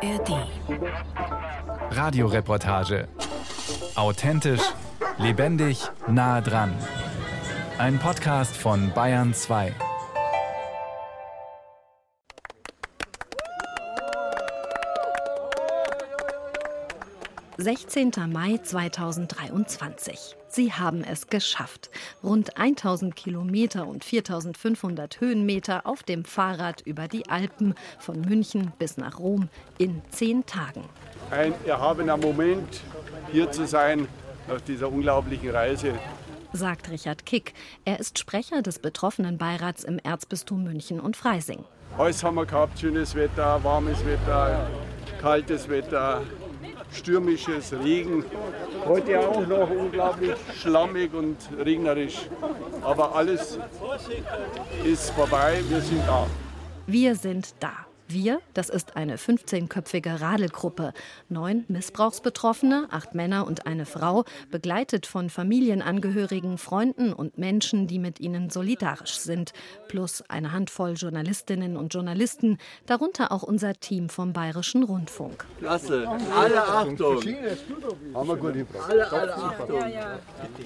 ARD. Radioreportage. Authentisch, lebendig, nah dran. Ein Podcast von Bayern 2. »16. Mai 2023. Sie haben es geschafft. Rund 1000 Kilometer und 4500 Höhenmeter auf dem Fahrrad über die Alpen von München bis nach Rom in zehn Tagen. Ein erhabener Moment, hier zu sein nach dieser unglaublichen Reise. sagt Richard Kick. Er ist Sprecher des betroffenen Beirats im Erzbistum München und Freising. Alles haben wir gehabt, schönes Wetter, warmes Wetter, kaltes Wetter, stürmisches Regen. Heute auch noch unglaublich schlammig und regnerisch. Aber alles ist vorbei, wir sind da. Wir sind da. Wir, das ist eine 15-köpfige Radelgruppe. Neun Missbrauchsbetroffene, acht Männer und eine Frau, begleitet von Familienangehörigen, Freunden und Menschen, die mit ihnen solidarisch sind. Plus eine Handvoll Journalistinnen und Journalisten, darunter auch unser Team vom Bayerischen Rundfunk. Klasse. Alle Achtung. Haben wir gut gebracht. Alle, alle Achtung.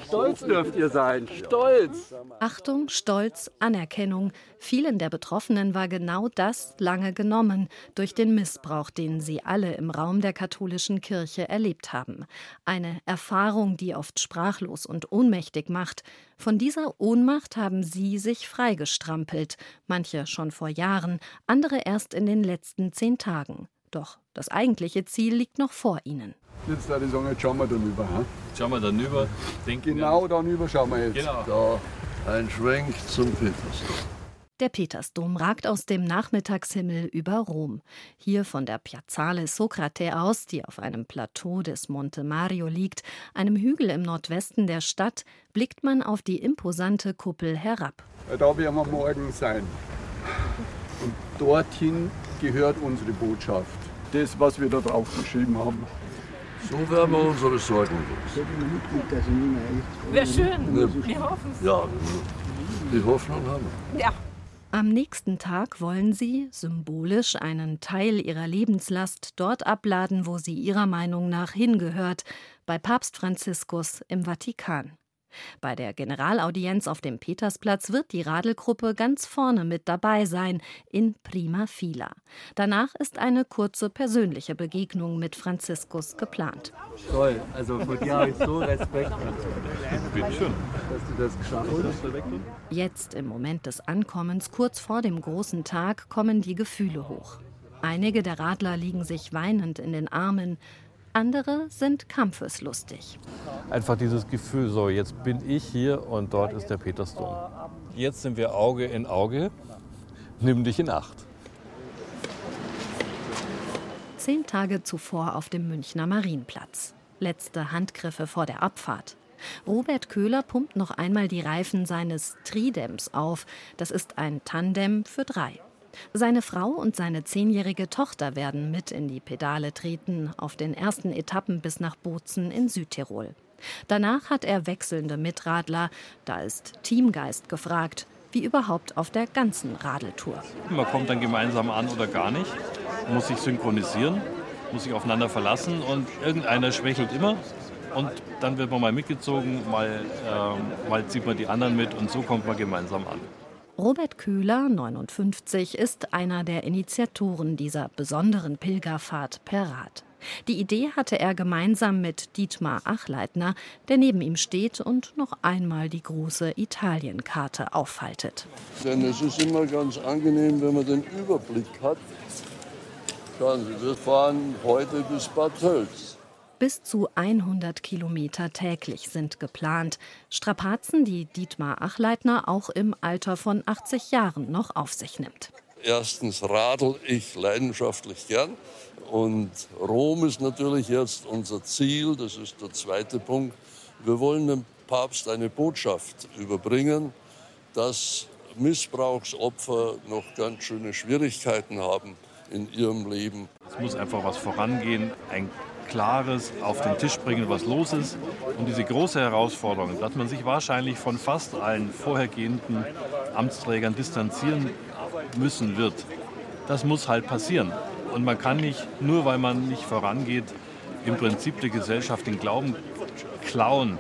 Stolz dürft ihr sein. Stolz. Achtung, Stolz, Anerkennung. Vielen der Betroffenen war genau das lange genommen durch den Missbrauch, den sie alle im Raum der katholischen Kirche erlebt haben. Eine Erfahrung, die oft sprachlos und ohnmächtig macht. Von dieser Ohnmacht haben sie sich freigestrampelt, manche schon vor Jahren, andere erst in den letzten zehn Tagen. Doch das eigentliche Ziel liegt noch vor ihnen. Jetzt würde ich sagen, jetzt schauen wir dann über. hm? Schauen wir dann über. Denken Genau dann über schauen wir jetzt. Genau. Da ein Schwenk zum Petersdom. Der Petersdom ragt aus dem Nachmittagshimmel über Rom. Hier von der Piazzale Socrate aus, die auf einem Plateau des Monte Mario liegt, einem Hügel im Nordwesten der Stadt, blickt man auf die imposante Kuppel herab. Da werden wir morgen sein. Und dorthin gehört unsere Botschaft. Das, was wir da drauf geschrieben haben. So werden wir unsere Sorgen los. Wäre schön. Wir hoffen es. Ja, die Hoffnung haben wir. Ja. Am nächsten Tag wollen sie, symbolisch, einen Teil ihrer Lebenslast dort abladen, wo sie ihrer Meinung nach hingehört, bei Papst Franziskus im Vatikan. Bei der Generalaudienz auf dem Petersplatz wird die Radelgruppe ganz vorne mit dabei sein, in prima fila. Danach ist eine kurze persönliche Begegnung mit Franziskus geplant. Toll, also vor dir habe ich so Respekt, Bitte schön. dass du das geschafft hast. Jetzt im Moment des Ankommens, kurz vor dem großen Tag, kommen die Gefühle hoch. Einige der Radler liegen sich weinend in den Armen, andere sind kampfeslustig. Einfach dieses Gefühl, so jetzt bin ich hier und dort ist der Petersdom. Jetzt sind wir Auge in Auge. Nimm dich in Acht. Zehn Tage zuvor auf dem Münchner Marienplatz. Letzte Handgriffe vor der Abfahrt. Robert Köhler pumpt noch einmal die Reifen seines Tridems auf. Das ist ein Tandem für drei. Seine Frau und seine zehnjährige Tochter werden mit in die Pedale treten auf den ersten Etappen bis nach Bozen in Südtirol. Danach hat er wechselnde Mitradler. Da ist Teamgeist gefragt, wie überhaupt auf der ganzen Radeltour. Man kommt dann gemeinsam an oder gar nicht, muss sich synchronisieren, muss sich aufeinander verlassen und irgendeiner schwächelt immer. Und dann wird man mal mitgezogen, mal, ähm, mal zieht man die anderen mit und so kommt man gemeinsam an. Robert Köhler, 59, ist einer der Initiatoren dieser besonderen Pilgerfahrt per Rad. Die Idee hatte er gemeinsam mit Dietmar Achleitner, der neben ihm steht und noch einmal die große Italienkarte auffaltet. Denn es ist immer ganz angenehm, wenn man den Überblick hat. Schauen Sie, wir fahren heute bis Bad Tölz. Bis zu 100 Kilometer täglich sind geplant. Strapazen, die Dietmar Achleitner auch im Alter von 80 Jahren noch auf sich nimmt. Erstens radel ich leidenschaftlich gern. Und Rom ist natürlich jetzt unser Ziel. Das ist der zweite Punkt. Wir wollen dem Papst eine Botschaft überbringen, dass Missbrauchsopfer noch ganz schöne Schwierigkeiten haben in ihrem Leben. Es muss einfach was vorangehen, ein klares auf den Tisch bringen, was los ist. Und diese große Herausforderung, dass man sich wahrscheinlich von fast allen vorhergehenden Amtsträgern distanzieren müssen wird, das muss halt passieren. Und man kann nicht, nur weil man nicht vorangeht, im Prinzip der Gesellschaft den Glauben klauen,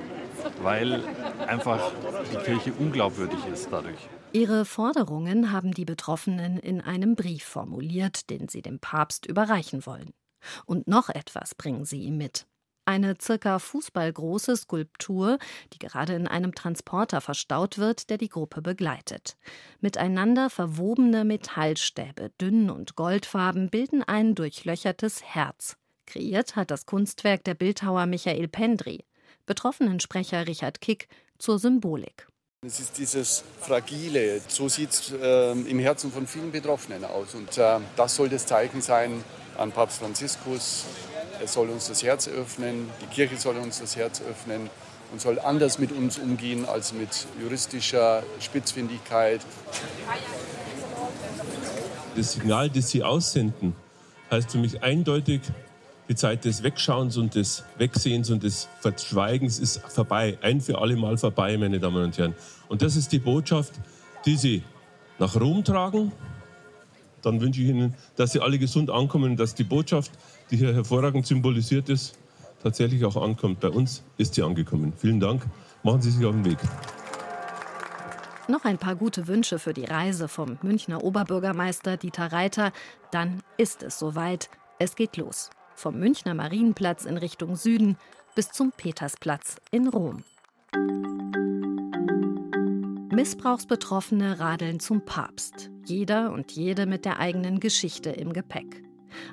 weil einfach die Kirche unglaubwürdig ist dadurch. Ihre Forderungen haben die Betroffenen in einem Brief formuliert, den sie dem Papst überreichen wollen. Und noch etwas bringen sie ihm mit. Eine circa fußballgroße Skulptur, die gerade in einem Transporter verstaut wird, der die Gruppe begleitet. Miteinander verwobene Metallstäbe, dünn und goldfarben, bilden ein durchlöchertes Herz. Kreiert hat das Kunstwerk der Bildhauer Michael Pendry. Betroffenensprecher Richard Kick zur Symbolik. Es ist dieses Fragile, so sieht es äh, im Herzen von vielen Betroffenen aus. Und äh, das soll das Zeichen sein an Papst Franziskus, er soll uns das Herz öffnen, die Kirche soll uns das Herz öffnen und soll anders mit uns umgehen als mit juristischer Spitzfindigkeit. Das Signal, das Sie aussenden, heißt für mich eindeutig, die Zeit des Wegschauens und des Wegsehens und des Verschweigens ist vorbei. Ein für alle Mal vorbei, meine Damen und Herren. Und das ist die Botschaft, die Sie nach Rom tragen. Dann wünsche ich Ihnen, dass Sie alle gesund ankommen dass die Botschaft die hier hervorragend symbolisiert ist, tatsächlich auch ankommt. Bei uns ist sie angekommen. Vielen Dank. Machen Sie sich auf den Weg. Noch ein paar gute Wünsche für die Reise vom Münchner Oberbürgermeister Dieter Reiter. Dann ist es soweit. Es geht los. Vom Münchner Marienplatz in Richtung Süden bis zum Petersplatz in Rom. Missbrauchsbetroffene radeln zum Papst. Jeder und jede mit der eigenen Geschichte im Gepäck.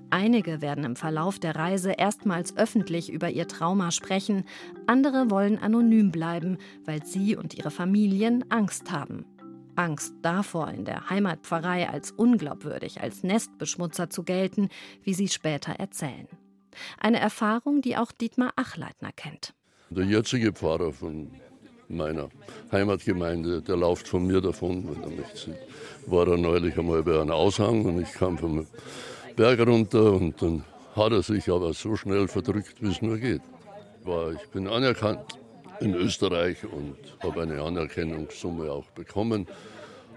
Einige werden im Verlauf der Reise erstmals öffentlich über ihr Trauma sprechen, andere wollen anonym bleiben, weil sie und ihre Familien Angst haben. Angst davor, in der Heimatpfarrei als unglaubwürdig, als Nestbeschmutzer zu gelten, wie sie später erzählen. Eine Erfahrung, die auch Dietmar Achleitner kennt. Der jetzige Pfarrer von meiner Heimatgemeinde, der läuft von mir davon, wenn er mich sieht. War er neulich einmal bei einem Aushang und ich kam vom Berg runter und dann hat er sich aber so schnell verdrückt, wie es nur geht. Ich bin anerkannt in Österreich und habe eine Anerkennungssumme auch bekommen,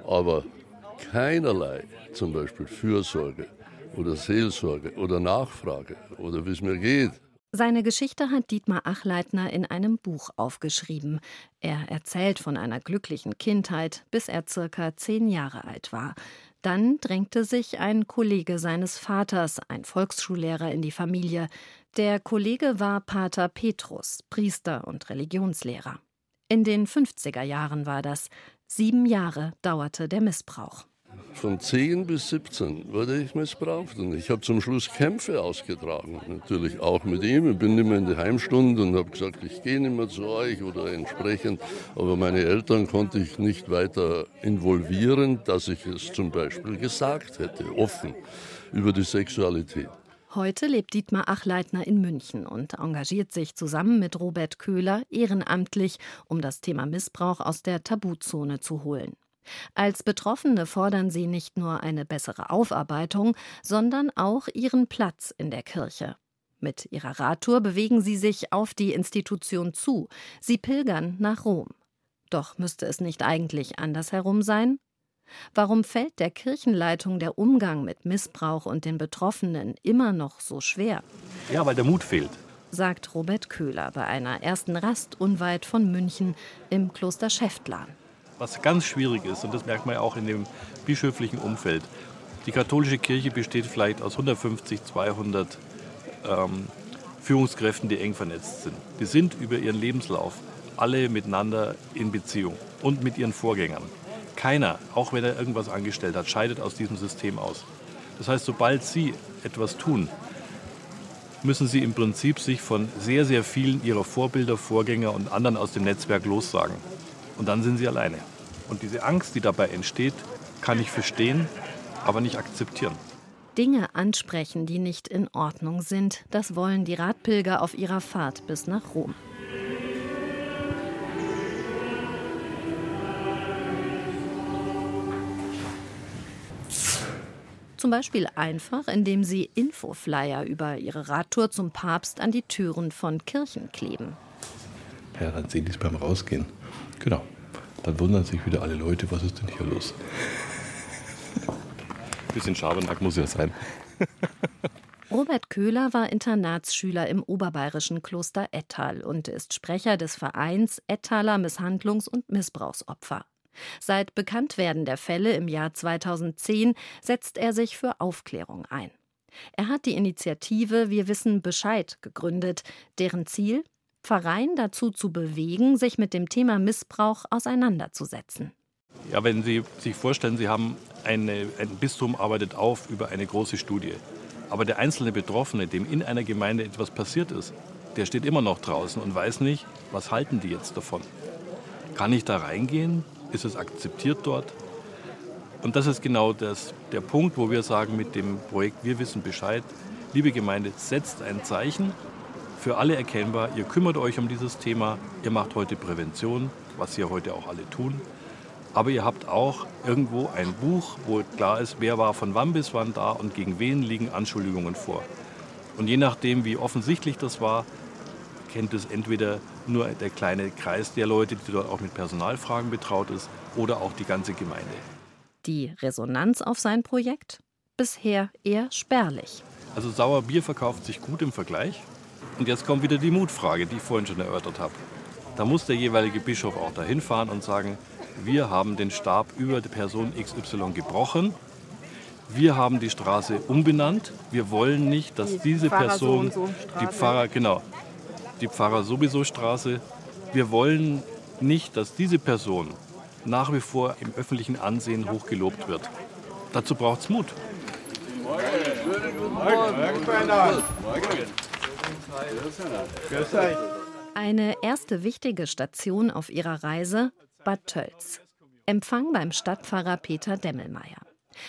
aber keinerlei zum Beispiel Fürsorge oder Seelsorge oder Nachfrage oder wie es mir geht. Seine Geschichte hat Dietmar Achleitner in einem Buch aufgeschrieben. Er erzählt von einer glücklichen Kindheit, bis er circa zehn Jahre alt war. Dann drängte sich ein Kollege seines Vaters, ein Volksschullehrer, in die Familie. Der Kollege war Pater Petrus, Priester und Religionslehrer. In den 50er Jahren war das. Sieben Jahre dauerte der Missbrauch. Von 10 bis 17 wurde ich missbraucht und ich habe zum Schluss Kämpfe ausgetragen. Natürlich auch mit ihm. Ich bin mehr in die Heimstunde und habe gesagt, ich gehe nicht mehr zu euch oder entsprechend. Aber meine Eltern konnte ich nicht weiter involvieren, dass ich es zum Beispiel gesagt hätte, offen über die Sexualität. Heute lebt Dietmar Achleitner in München und engagiert sich zusammen mit Robert Köhler ehrenamtlich, um das Thema Missbrauch aus der Tabuzone zu holen. Als Betroffene fordern sie nicht nur eine bessere Aufarbeitung, sondern auch ihren Platz in der Kirche. Mit ihrer Radtour bewegen sie sich auf die Institution zu. Sie pilgern nach Rom. Doch müsste es nicht eigentlich andersherum sein? Warum fällt der Kirchenleitung der Umgang mit Missbrauch und den Betroffenen immer noch so schwer? Ja, weil der Mut fehlt, sagt Robert Köhler bei einer ersten Rast unweit von München im Kloster Schäftlarn was ganz schwierig ist, und das merkt man ja auch in dem bischöflichen Umfeld. Die katholische Kirche besteht vielleicht aus 150, 200 ähm, Führungskräften, die eng vernetzt sind. Die sind über ihren Lebenslauf alle miteinander in Beziehung und mit ihren Vorgängern. Keiner, auch wenn er irgendwas angestellt hat, scheidet aus diesem System aus. Das heißt, sobald sie etwas tun, müssen sie im Prinzip sich von sehr, sehr vielen ihrer Vorbilder, Vorgänger und anderen aus dem Netzwerk lossagen. Und dann sind sie alleine. Und diese Angst, die dabei entsteht, kann ich verstehen, aber nicht akzeptieren. Dinge ansprechen, die nicht in Ordnung sind, das wollen die Radpilger auf ihrer Fahrt bis nach Rom. Zum Beispiel einfach, indem sie Infoflyer über ihre Radtour zum Papst an die Türen von Kirchen kleben. Ja, dann sehen die es beim Rausgehen. Genau. Dann wundern sich wieder alle Leute, was ist denn hier los? Ein bisschen Schabernack muss ja sein. Robert Köhler war Internatsschüler im oberbayerischen Kloster Ettal und ist Sprecher des Vereins Ettaler Misshandlungs- und Missbrauchsopfer. Seit Bekanntwerden der Fälle im Jahr 2010 setzt er sich für Aufklärung ein. Er hat die Initiative Wir wissen Bescheid gegründet, deren Ziel Pfarreien dazu zu bewegen, sich mit dem Thema Missbrauch auseinanderzusetzen. Ja, wenn Sie sich vorstellen, Sie haben eine, ein Bistum arbeitet auf über eine große Studie. Aber der einzelne Betroffene, dem in einer Gemeinde etwas passiert ist, der steht immer noch draußen und weiß nicht, was halten die jetzt davon. Kann ich da reingehen? Ist es akzeptiert dort? Und das ist genau das, der Punkt, wo wir sagen mit dem Projekt Wir wissen Bescheid, liebe Gemeinde, setzt ein Zeichen, für alle erkennbar, ihr kümmert euch um dieses Thema, ihr macht heute Prävention, was ihr heute auch alle tun. Aber ihr habt auch irgendwo ein Buch, wo klar ist, wer war von wann bis wann da und gegen wen liegen Anschuldigungen vor. Und je nachdem, wie offensichtlich das war, kennt es entweder nur der kleine Kreis der Leute, die dort auch mit Personalfragen betraut ist, oder auch die ganze Gemeinde. Die Resonanz auf sein Projekt? Bisher eher spärlich. Also Sauerbier verkauft sich gut im Vergleich. Und jetzt kommt wieder die Mutfrage, die ich vorhin schon erörtert habe. Da muss der jeweilige Bischof auch dahin fahren und sagen, wir haben den Stab über die Person XY gebrochen. Wir haben die Straße umbenannt. Wir wollen nicht, dass die diese Person, so so die Pfarrer, genau, die Pfarrer sowieso Straße. Wir wollen nicht, dass diese Person nach wie vor im öffentlichen Ansehen hochgelobt wird. Dazu braucht es Mut. Morgen. Morgen. Morgen. Morgen. Eine erste wichtige Station auf ihrer Reise Bad Tölz. Empfang beim Stadtpfarrer Peter Demmelmeier.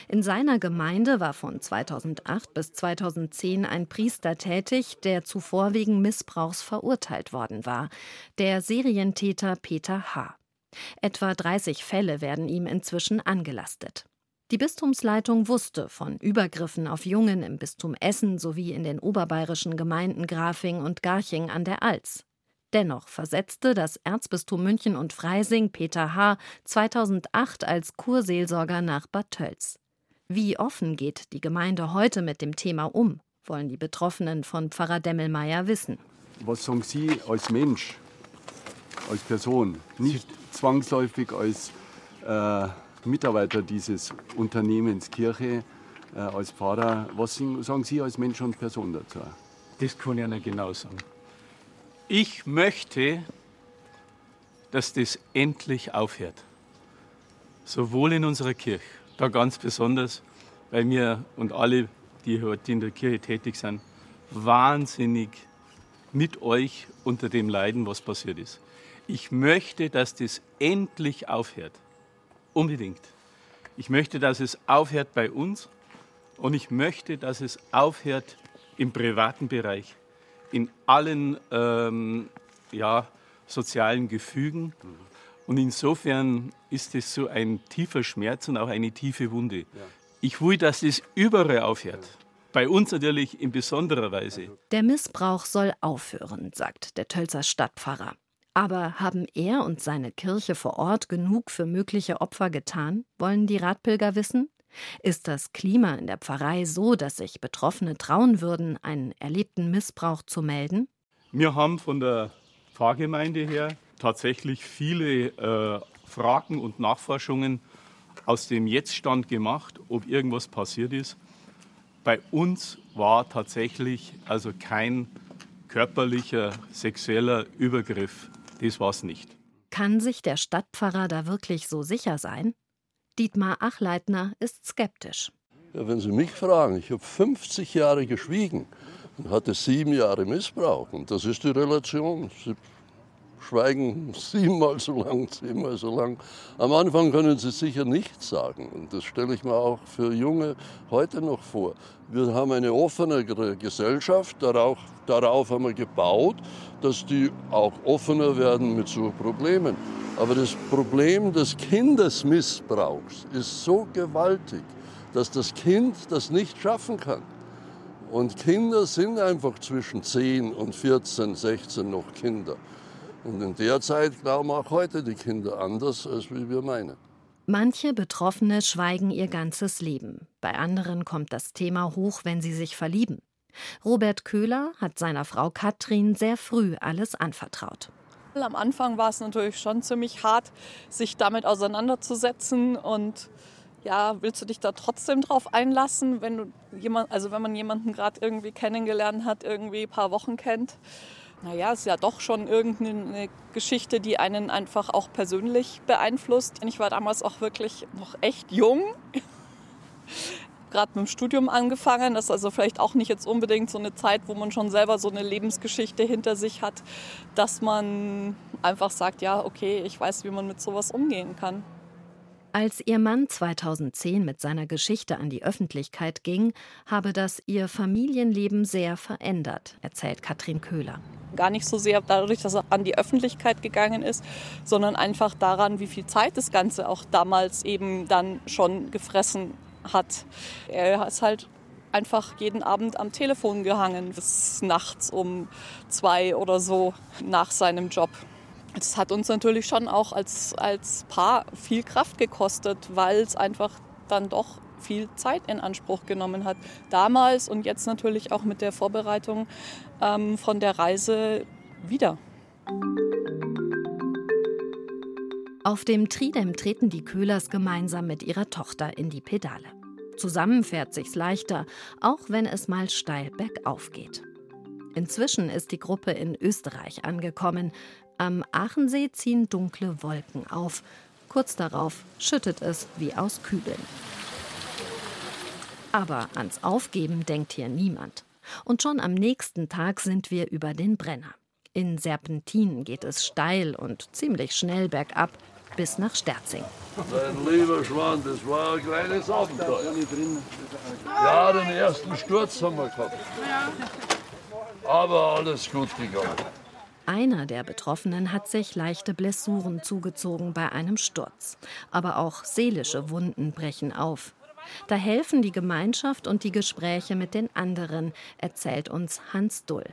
In seiner Gemeinde war von 2008 bis 2010 ein Priester tätig, der zuvor wegen Missbrauchs verurteilt worden war, der Serientäter Peter H. Etwa 30 Fälle werden ihm inzwischen angelastet. Die Bistumsleitung wusste von Übergriffen auf Jungen im Bistum Essen sowie in den oberbayerischen Gemeinden Grafing und Garching an der Alz. Dennoch versetzte das Erzbistum München und Freising Peter H. 2008 als Kurseelsorger nach Bad Tölz. Wie offen geht die Gemeinde heute mit dem Thema um, wollen die Betroffenen von Pfarrer Demmelmeier wissen. Was sagen Sie als Mensch, als Person, nicht zwangsläufig als äh, Mitarbeiter dieses Unternehmens Kirche äh, als Pfarrer. Was sagen Sie als Mensch und Person dazu? Das kann ich nicht genau sagen. Ich möchte, dass das endlich aufhört. Sowohl in unserer Kirche, da ganz besonders, weil wir und alle, die heute in der Kirche tätig sind, wahnsinnig mit euch unter dem leiden, was passiert ist. Ich möchte, dass das endlich aufhört. Unbedingt. Ich möchte, dass es aufhört bei uns und ich möchte, dass es aufhört im privaten Bereich, in allen ähm, ja, sozialen Gefügen. Und insofern ist es so ein tiefer Schmerz und auch eine tiefe Wunde. Ich will, dass es überall aufhört. Bei uns natürlich in besonderer Weise. Der Missbrauch soll aufhören, sagt der Tölzer Stadtpfarrer. Aber haben er und seine Kirche vor Ort genug für mögliche Opfer getan, wollen die Radpilger wissen? Ist das Klima in der Pfarrei so, dass sich Betroffene trauen würden, einen erlebten Missbrauch zu melden? Wir haben von der Pfarrgemeinde her tatsächlich viele äh, Fragen und Nachforschungen aus dem Jetztstand gemacht, ob irgendwas passiert ist. Bei uns war tatsächlich also kein körperlicher sexueller Übergriff das war es nicht. Kann sich der Stadtpfarrer da wirklich so sicher sein? Dietmar Achleitner ist skeptisch. Ja, wenn Sie mich fragen, ich habe 50 Jahre geschwiegen und hatte sieben Jahre Missbrauch. Und das ist die Relation. Schweigen siebenmal so lang, zehnmal so lang. Am Anfang können sie sicher nichts sagen. Und das stelle ich mir auch für Junge heute noch vor. Wir haben eine offenere Gesellschaft, darauf, darauf haben wir gebaut, dass die auch offener werden mit so Problemen. Aber das Problem des Kindesmissbrauchs ist so gewaltig, dass das Kind das nicht schaffen kann. Und Kinder sind einfach zwischen 10 und 14, 16 noch Kinder. Und in der Zeit glauben auch heute die Kinder anders, als wie wir meinen. Manche Betroffene schweigen ihr ganzes Leben. Bei anderen kommt das Thema hoch, wenn sie sich verlieben. Robert Köhler hat seiner Frau Katrin sehr früh alles anvertraut. Am Anfang war es natürlich schon ziemlich hart, sich damit auseinanderzusetzen und ja, willst du dich da trotzdem drauf einlassen, wenn du jemand, also wenn man jemanden gerade irgendwie kennengelernt hat, irgendwie ein paar Wochen kennt? Naja, ist ja doch schon irgendeine Geschichte, die einen einfach auch persönlich beeinflusst. Ich war damals auch wirklich noch echt jung. Gerade mit dem Studium angefangen. Das ist also vielleicht auch nicht jetzt unbedingt so eine Zeit, wo man schon selber so eine Lebensgeschichte hinter sich hat, dass man einfach sagt, ja, okay, ich weiß, wie man mit sowas umgehen kann. Als ihr Mann 2010 mit seiner Geschichte an die Öffentlichkeit ging, habe das ihr Familienleben sehr verändert, erzählt Katrin Köhler. Gar nicht so sehr dadurch, dass er an die Öffentlichkeit gegangen ist, sondern einfach daran, wie viel Zeit das Ganze auch damals eben dann schon gefressen hat. Er ist halt einfach jeden Abend am Telefon gehangen, bis nachts um zwei oder so nach seinem Job. Das hat uns natürlich schon auch als, als Paar viel Kraft gekostet, weil es einfach dann doch viel Zeit in Anspruch genommen hat. Damals und jetzt natürlich auch mit der Vorbereitung ähm, von der Reise wieder. Auf dem Tridem treten die Köhlers gemeinsam mit ihrer Tochter in die Pedale. Zusammen fährt sich's leichter, auch wenn es mal steil bergauf geht. Inzwischen ist die Gruppe in Österreich angekommen. Am Aachensee ziehen dunkle Wolken auf. Kurz darauf schüttet es wie aus Kübeln. Aber ans Aufgeben denkt hier niemand. Und schon am nächsten Tag sind wir über den Brenner. In Serpentinen geht es steil und ziemlich schnell bergab bis nach Sterzing. Mein lieber Schwan, das war ein kleines Abenteuer. Ja, den ersten Sturz haben wir gehabt. Aber alles gut gegangen. Einer der Betroffenen hat sich leichte Blessuren zugezogen bei einem Sturz. Aber auch seelische Wunden brechen auf. Da helfen die Gemeinschaft und die Gespräche mit den anderen, erzählt uns Hans Dull.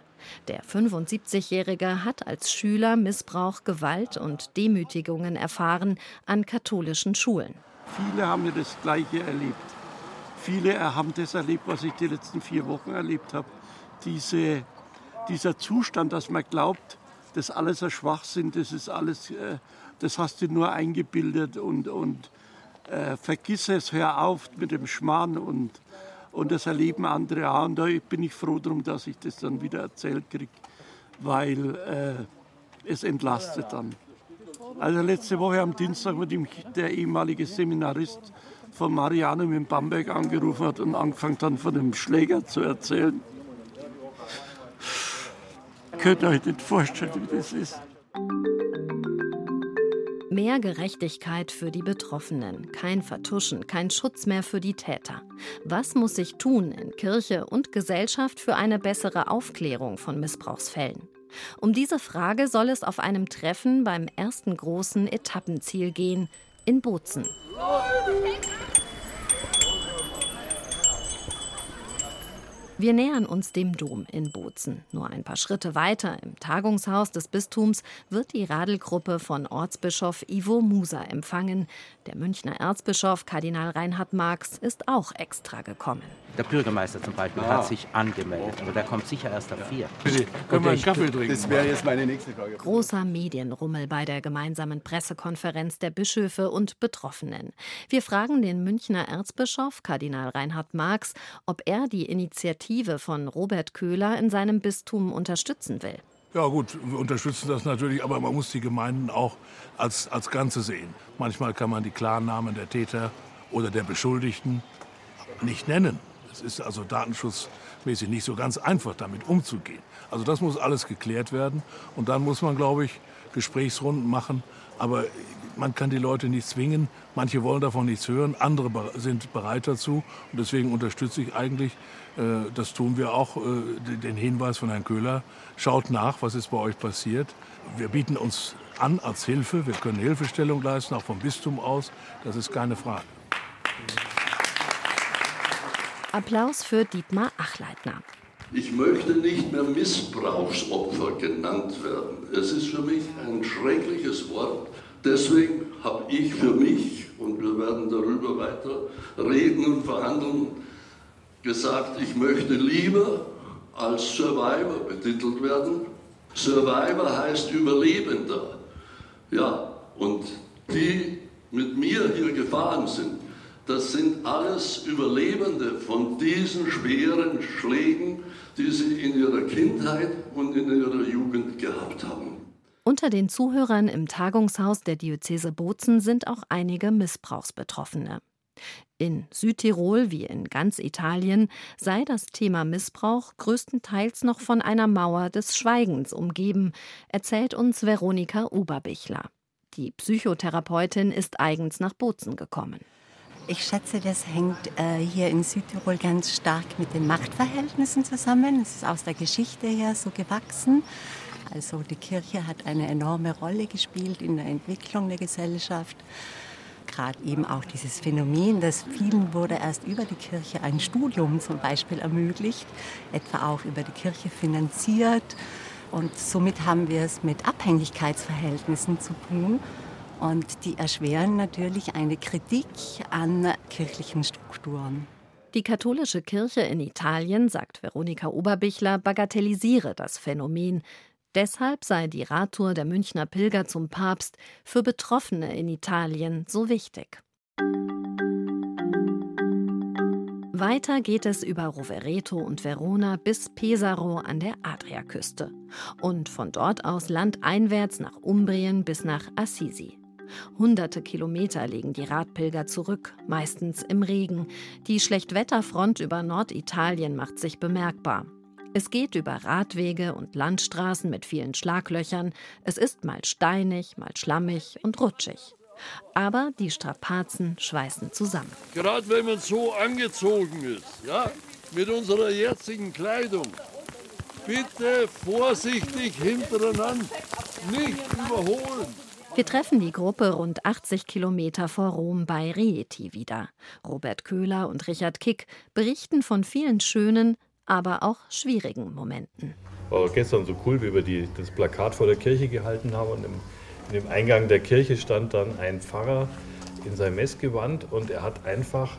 Der 75-Jährige hat als Schüler Missbrauch, Gewalt und Demütigungen erfahren an katholischen Schulen. Viele haben das Gleiche erlebt. Viele haben das erlebt, was ich die letzten vier Wochen erlebt habe. Diese, dieser Zustand, dass man glaubt, das alles ein Schwachsinn, das ist alles, äh, das hast du nur eingebildet und, und äh, vergiss es, hör auf mit dem Schmarrn und, und das erleben andere auch. Und da bin ich froh darum, dass ich das dann wieder erzählt kriege, weil äh, es entlastet dann. Also letzte Woche am Dienstag ihm der ehemalige Seminarist von Marianum in Bamberg angerufen hat und angefangen dann von dem Schläger zu erzählen. Könnt ihr euch nicht vorstellen, wie das ist. Mehr Gerechtigkeit für die Betroffenen, kein Vertuschen, kein Schutz mehr für die Täter. Was muss sich tun in Kirche und Gesellschaft für eine bessere Aufklärung von Missbrauchsfällen? Um diese Frage soll es auf einem Treffen beim ersten großen Etappenziel gehen, in Bozen. Wir nähern uns dem Dom in Bozen. Nur ein paar Schritte weiter, im Tagungshaus des Bistums, wird die Radelgruppe von Ortsbischof Ivo Musa empfangen. Der Münchner Erzbischof Kardinal Reinhard Marx ist auch extra gekommen. Der Bürgermeister zum Beispiel ah. hat sich angemeldet, aber der kommt sicher erst auf vier. Bitte, können wir einen Kaffee trinken? Das wäre jetzt meine nächste Frage. Großer Medienrummel bei der gemeinsamen Pressekonferenz der Bischöfe und Betroffenen. Wir fragen den Münchner Erzbischof Kardinal Reinhard Marx, ob er die Initiative von Robert Köhler in seinem Bistum unterstützen will. Ja gut, wir unterstützen das natürlich, aber man muss die Gemeinden auch als, als Ganze sehen. Manchmal kann man die Klarnamen der Täter oder der Beschuldigten nicht nennen. Es ist also datenschutzmäßig nicht so ganz einfach, damit umzugehen. Also das muss alles geklärt werden. Und dann muss man, glaube ich, Gesprächsrunden machen. Aber man kann die Leute nicht zwingen. Manche wollen davon nichts hören, andere sind bereit dazu. Und deswegen unterstütze ich eigentlich, äh, das tun wir auch, äh, den Hinweis von Herrn Köhler. Schaut nach, was ist bei euch passiert. Wir bieten uns an als Hilfe. Wir können Hilfestellung leisten, auch vom Bistum aus. Das ist keine Frage. Applaus für Dietmar Achleitner. Ich möchte nicht mehr Missbrauchsopfer genannt werden. Es ist für mich ein schreckliches Wort. Deswegen habe ich für mich, und wir werden darüber weiter reden und verhandeln, gesagt, ich möchte lieber als Survivor betitelt werden. Survivor heißt Überlebender. Ja, und die mit mir hier gefahren sind, das sind alles Überlebende von diesen schweren Schlägen, die sie in ihrer Kindheit und in ihrer Jugend gehabt haben. Unter den Zuhörern im Tagungshaus der Diözese Bozen sind auch einige Missbrauchsbetroffene. In Südtirol wie in ganz Italien sei das Thema Missbrauch größtenteils noch von einer Mauer des Schweigens umgeben, erzählt uns Veronika Oberbichler. Die Psychotherapeutin ist eigens nach Bozen gekommen. Ich schätze, das hängt äh, hier in Südtirol ganz stark mit den Machtverhältnissen zusammen. Es ist aus der Geschichte her so gewachsen. Also die Kirche hat eine enorme Rolle gespielt in der Entwicklung der Gesellschaft. Gerade eben auch dieses Phänomen, dass vielen wurde erst über die Kirche ein Studium zum Beispiel ermöglicht, etwa auch über die Kirche finanziert. Und somit haben wir es mit Abhängigkeitsverhältnissen zu tun. Und die erschweren natürlich eine Kritik an kirchlichen Strukturen. Die katholische Kirche in Italien, sagt Veronika Oberbichler, bagatellisiere das Phänomen. Deshalb sei die Radtour der Münchner Pilger zum Papst für Betroffene in Italien so wichtig. Weiter geht es über Rovereto und Verona bis Pesaro an der Adriaküste und von dort aus landeinwärts nach Umbrien bis nach Assisi. Hunderte Kilometer legen die Radpilger zurück, meistens im Regen. Die Schlechtwetterfront über Norditalien macht sich bemerkbar. Es geht über Radwege und Landstraßen mit vielen Schlaglöchern. Es ist mal steinig, mal schlammig und rutschig. Aber die Strapazen schweißen zusammen. Gerade wenn man so angezogen ist, ja, mit unserer jetzigen Kleidung. Bitte vorsichtig hintereinander, nicht überholen. Wir treffen die Gruppe rund 80 Kilometer vor Rom bei Rieti wieder. Robert Köhler und Richard Kick berichten von vielen schönen, aber auch schwierigen Momenten. War gestern so cool, wie wir die, das Plakat vor der Kirche gehalten haben und im in dem Eingang der Kirche stand dann ein Pfarrer in seinem Messgewand und er hat einfach,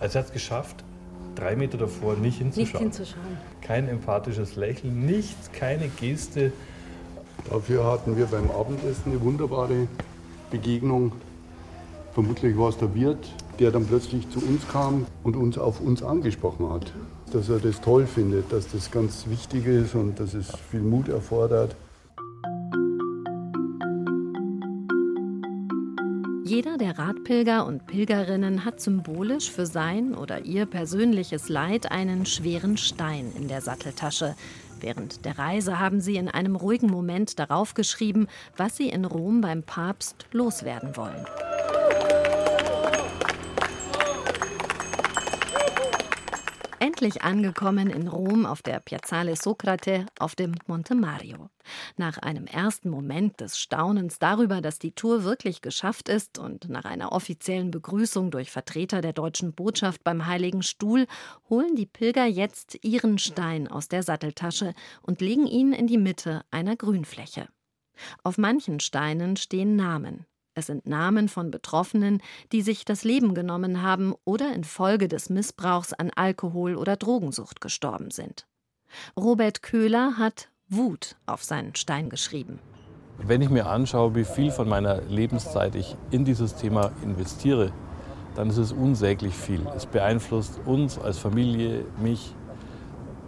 also er hat es geschafft, drei Meter davor nicht hinzuschauen. Nicht hinzuschauen. Kein empathisches Lächeln, nichts, keine Geste. Dafür hatten wir beim Abendessen eine wunderbare Begegnung. Vermutlich war es der Wirt, der dann plötzlich zu uns kam und uns auf uns angesprochen hat. Dass er das toll findet, dass das ganz wichtig ist und dass es viel Mut erfordert. Jeder der Radpilger und Pilgerinnen hat symbolisch für sein oder ihr persönliches Leid einen schweren Stein in der Satteltasche. Während der Reise haben sie in einem ruhigen Moment darauf geschrieben, was sie in Rom beim Papst loswerden wollen. Endlich angekommen in Rom auf der Piazzale Socrate auf dem Monte Mario. Nach einem ersten Moment des Staunens darüber, dass die Tour wirklich geschafft ist und nach einer offiziellen Begrüßung durch Vertreter der deutschen Botschaft beim Heiligen Stuhl holen die Pilger jetzt ihren Stein aus der Satteltasche und legen ihn in die Mitte einer Grünfläche. Auf manchen Steinen stehen Namen. Es sind Namen von Betroffenen, die sich das Leben genommen haben oder infolge des Missbrauchs an Alkohol oder Drogensucht gestorben sind. Robert Köhler hat Wut auf seinen Stein geschrieben. Wenn ich mir anschaue, wie viel von meiner Lebenszeit ich in dieses Thema investiere, dann ist es unsäglich viel. Es beeinflusst uns als Familie, mich.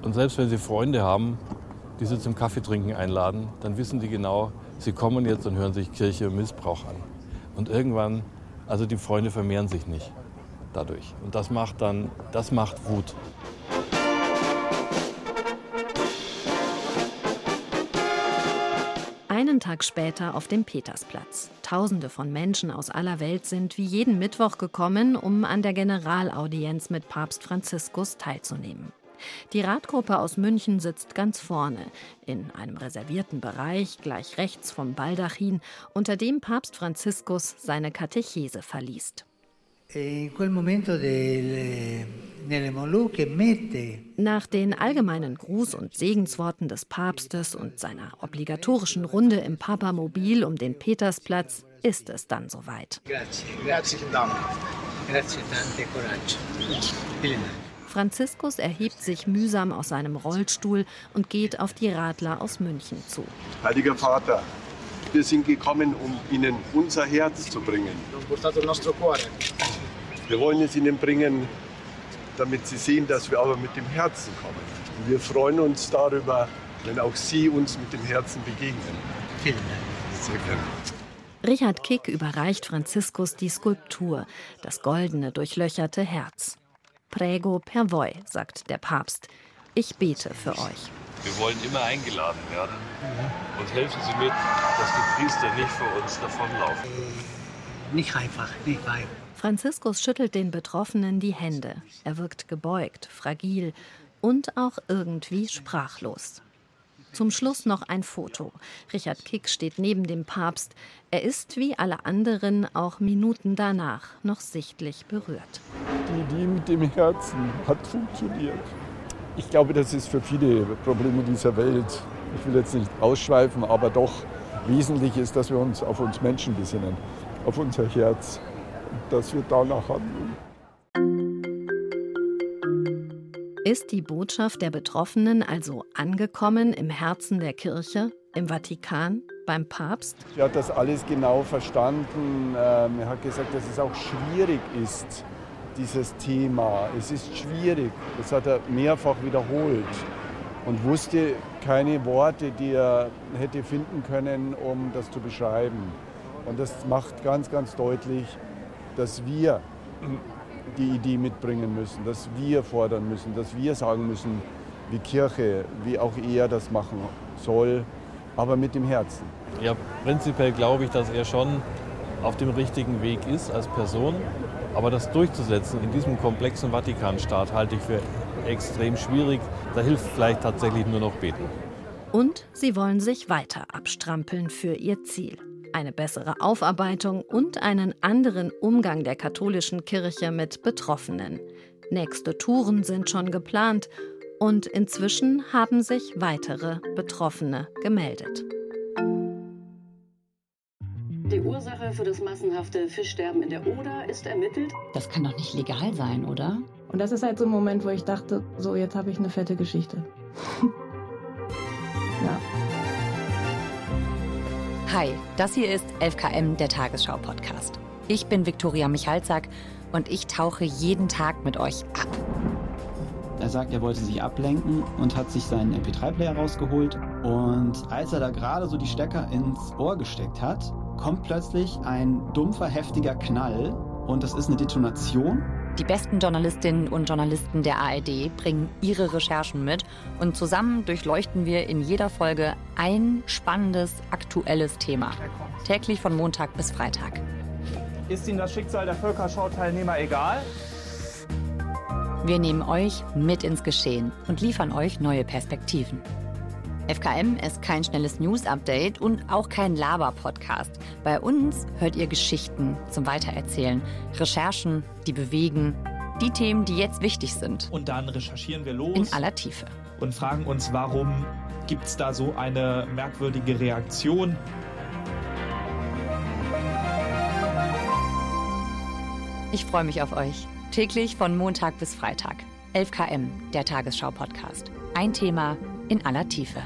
Und selbst wenn Sie Freunde haben, die Sie zum Kaffeetrinken einladen, dann wissen die genau, Sie kommen jetzt und hören sich Kirche und Missbrauch an. Und irgendwann, also die Freunde vermehren sich nicht dadurch. Und das macht dann, das macht Wut. Einen Tag später auf dem Petersplatz. Tausende von Menschen aus aller Welt sind wie jeden Mittwoch gekommen, um an der Generalaudienz mit Papst Franziskus teilzunehmen. Die Radgruppe aus München sitzt ganz vorne, in einem reservierten Bereich, gleich rechts vom Baldachin, unter dem Papst Franziskus seine Katechese verliest. Nach den allgemeinen Gruß- und Segensworten des Papstes und seiner obligatorischen Runde im Papamobil um den Petersplatz ist es dann soweit. Herzlichen Dank. Herzlichen Dank, Coraggio. Vielen Dank. Franziskus erhebt sich mühsam aus seinem Rollstuhl und geht auf die Radler aus München zu. Heiliger Vater, wir sind gekommen, um Ihnen unser Herz zu bringen. Wir wollen es Ihnen bringen, damit Sie sehen, dass wir aber mit dem Herzen kommen. Und wir freuen uns darüber, wenn auch Sie uns mit dem Herzen begegnen. Vielen Dank. Sehr gerne. Richard Kick überreicht Franziskus die Skulptur, das goldene, durchlöcherte Herz. Prego per voi, sagt der Papst. Ich bete für euch. Wir wollen immer eingeladen werden und helfen Sie mit, dass die Priester nicht vor uns davonlaufen. Nicht einfach, nicht einfach. Franziskus schüttelt den Betroffenen die Hände. Er wirkt gebeugt, fragil und auch irgendwie sprachlos. Zum Schluss noch ein Foto. Richard Kick steht neben dem Papst. Er ist wie alle anderen auch Minuten danach noch sichtlich berührt. Die Idee mit dem Herzen hat funktioniert. Ich glaube, das ist für viele Probleme dieser Welt, ich will jetzt nicht ausschweifen, aber doch wesentlich ist, dass wir uns auf uns Menschen besinnen, auf unser Herz, dass wir danach handeln. Ist die Botschaft der Betroffenen also angekommen im Herzen der Kirche, im Vatikan, beim Papst? Er hat das alles genau verstanden. Ähm, er hat gesagt, dass es auch schwierig ist, dieses Thema. Es ist schwierig. Das hat er mehrfach wiederholt und wusste keine Worte, die er hätte finden können, um das zu beschreiben. Und das macht ganz, ganz deutlich, dass wir die Idee mitbringen müssen, dass wir fordern müssen, dass wir sagen müssen, wie Kirche, wie auch er das machen soll, aber mit dem Herzen. Ja, prinzipiell glaube ich, dass er schon auf dem richtigen Weg ist als Person. Aber das durchzusetzen in diesem komplexen Vatikanstaat halte ich für extrem schwierig. Da hilft vielleicht tatsächlich nur noch beten. Und sie wollen sich weiter abstrampeln für ihr Ziel eine bessere Aufarbeitung und einen anderen Umgang der katholischen Kirche mit Betroffenen. Nächste Touren sind schon geplant und inzwischen haben sich weitere Betroffene gemeldet. Die Ursache für das massenhafte Fischsterben in der Oder ist ermittelt. Das kann doch nicht legal sein, oder? Und das ist halt so ein Moment, wo ich dachte, so jetzt habe ich eine fette Geschichte. ja. Hi, das hier ist 11KM, der Tagesschau-Podcast. Ich bin Viktoria Michalzack und ich tauche jeden Tag mit euch ab. Er sagt, er wollte sich ablenken und hat sich seinen MP3-Player rausgeholt. Und als er da gerade so die Stecker ins Ohr gesteckt hat, kommt plötzlich ein dumpfer, heftiger Knall. Und das ist eine Detonation. Die besten Journalistinnen und Journalisten der ARD bringen ihre Recherchen mit und zusammen durchleuchten wir in jeder Folge ein spannendes, aktuelles Thema. Täglich von Montag bis Freitag. Ist Ihnen das Schicksal der Völkerschau-Teilnehmer egal? Wir nehmen euch mit ins Geschehen und liefern euch neue Perspektiven. FKM ist kein schnelles News-Update und auch kein Laber-Podcast. Bei uns hört ihr Geschichten zum Weitererzählen, Recherchen, die bewegen, die Themen, die jetzt wichtig sind. Und dann recherchieren wir los. In aller Tiefe. Und fragen uns, warum gibt es da so eine merkwürdige Reaktion? Ich freue mich auf euch. Täglich von Montag bis Freitag. 11KM, der Tagesschau-Podcast. Ein Thema in aller Tiefe.